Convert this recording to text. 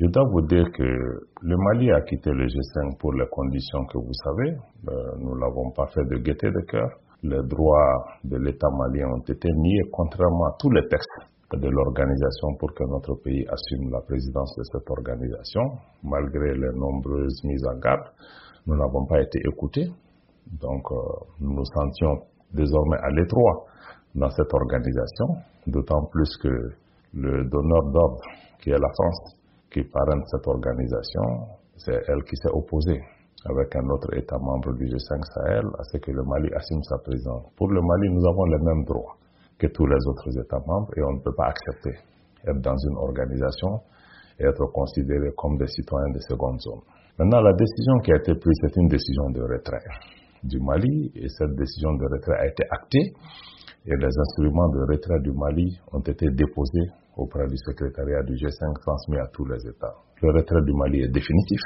Je dois vous dire que le Mali a quitté le G5 pour les conditions que vous savez. Euh, nous ne l'avons pas fait de gaieté de cœur. Les droits de l'État malien ont été niés contrairement à tous les textes de l'organisation pour que notre pays assume la présidence de cette organisation. Malgré les nombreuses mises en garde, nous n'avons pas été écoutés. Donc, euh, nous nous sentions désormais à l'étroit dans cette organisation, d'autant plus que le donneur d'ordre, qui est la France, qui parraine cette organisation, c'est elle qui s'est opposée avec un autre État membre du G5 Sahel à ce que le Mali assume sa présence. Pour le Mali, nous avons les mêmes droits que tous les autres États membres et on ne peut pas accepter être dans une organisation et être considéré comme des citoyens de seconde zone. Maintenant, la décision qui a été prise, c'est une décision de retrait du Mali et cette décision de retrait a été actée et les instruments de retrait du Mali ont été déposés auprès du secrétariat du G5 transmis à tous les États. Le retrait du Mali est définitif.